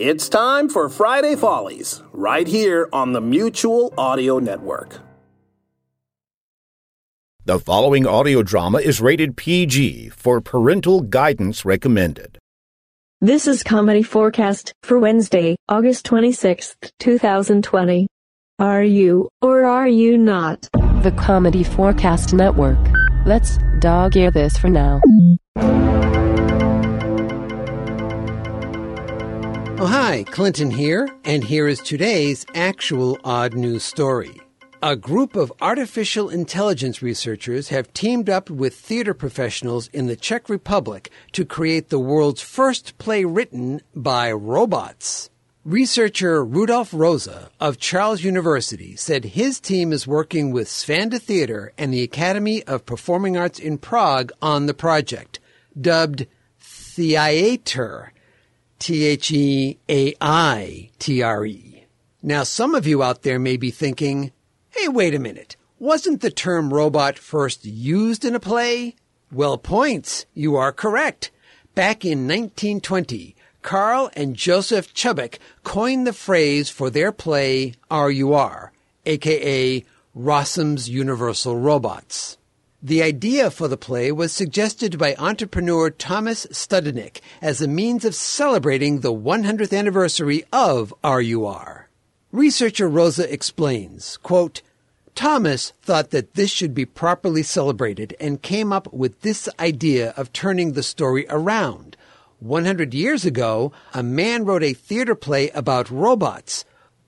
It's time for Friday Follies, right here on the Mutual Audio Network. The following audio drama is rated PG for parental guidance recommended. This is Comedy Forecast for Wednesday, August 26th, 2020. Are you, or are you not? The Comedy Forecast Network. Let's dog ear this for now. Oh, hi, Clinton here, and here is today's actual odd news story. A group of artificial intelligence researchers have teamed up with theater professionals in the Czech Republic to create the world's first play written by robots. Researcher Rudolf Rosa of Charles University said his team is working with Svanda Theater and the Academy of Performing Arts in Prague on the project, dubbed Theater T H E A I T R E. Now, some of you out there may be thinking, hey, wait a minute. Wasn't the term robot first used in a play? Well, points. You are correct. Back in 1920, Carl and Joseph Čapek coined the phrase for their play RUR, aka Rossum's Universal Robots. The idea for the play was suggested by entrepreneur Thomas Studeník as a means of celebrating the 100th anniversary of RUR. Researcher Rosa explains, quote, Thomas thought that this should be properly celebrated and came up with this idea of turning the story around. 100 years ago, a man wrote a theater play about robots.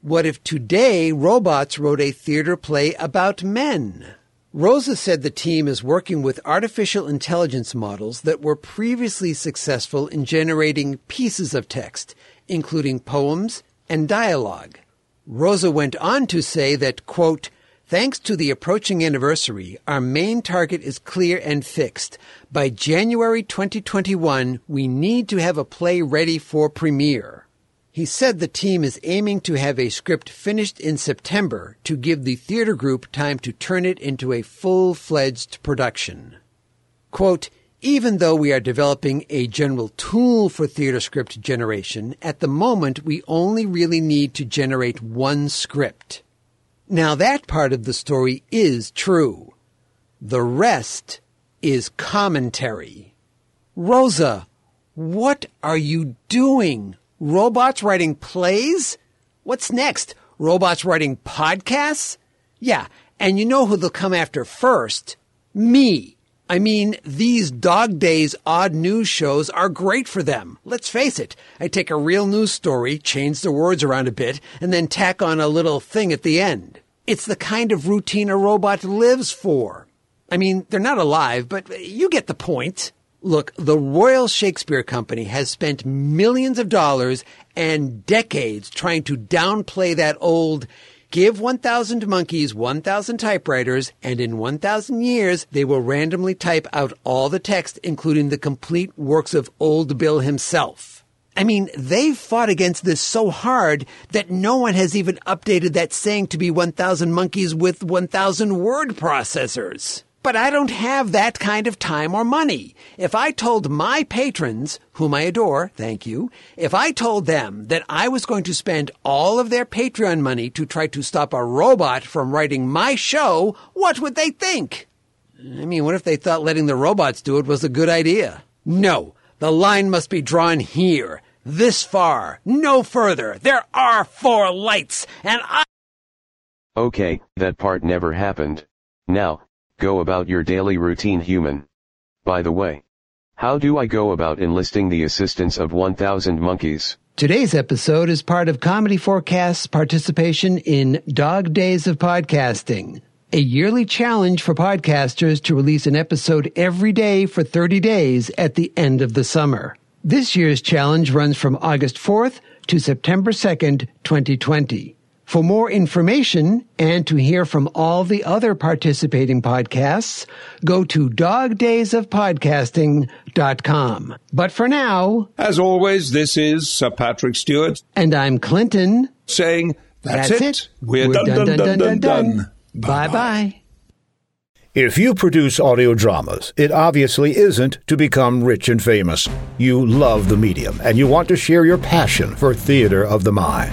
What if today robots wrote a theater play about men? Rosa said the team is working with artificial intelligence models that were previously successful in generating pieces of text, including poems and dialogue. Rosa went on to say that, quote, Thanks to the approaching anniversary, our main target is clear and fixed. By January 2021, we need to have a play ready for premiere. He said the team is aiming to have a script finished in September to give the theater group time to turn it into a full fledged production. Quote, even though we are developing a general tool for theater script generation, at the moment we only really need to generate one script. Now that part of the story is true. The rest is commentary. Rosa, what are you doing? Robots writing plays? What's next? Robots writing podcasts? Yeah, and you know who they'll come after first? Me. I mean, these dog days odd news shows are great for them. Let's face it. I take a real news story, change the words around a bit, and then tack on a little thing at the end. It's the kind of routine a robot lives for. I mean, they're not alive, but you get the point. Look, the Royal Shakespeare Company has spent millions of dollars and decades trying to downplay that old give 1,000 monkeys 1,000 typewriters, and in 1,000 years they will randomly type out all the text, including the complete works of Old Bill himself. I mean, they've fought against this so hard that no one has even updated that saying to be 1,000 monkeys with 1,000 word processors. But I don't have that kind of time or money. If I told my patrons, whom I adore, thank you, if I told them that I was going to spend all of their Patreon money to try to stop a robot from writing my show, what would they think? I mean, what if they thought letting the robots do it was a good idea? No, the line must be drawn here. This far, no further. There are four lights, and I. Okay, that part never happened. Now, go about your daily routine human. By the way, how do I go about enlisting the assistance of 1000 monkeys? Today's episode is part of Comedy Forecast's participation in Dog Days of Podcasting, a yearly challenge for podcasters to release an episode every day for 30 days at the end of the summer. This year's challenge runs from August 4th to September 2nd, 2020. For more information and to hear from all the other participating podcasts, go to dogdaysofpodcasting.com. But for now, As always, this is Sir Patrick Stewart and I'm Clinton. saying, That's, it. We're, done, done, done, done, done. Bye bye. If you produce audio dramas, it obviously isn't to become rich and famous. You love the medium and you want to share your passion for theater of the mind.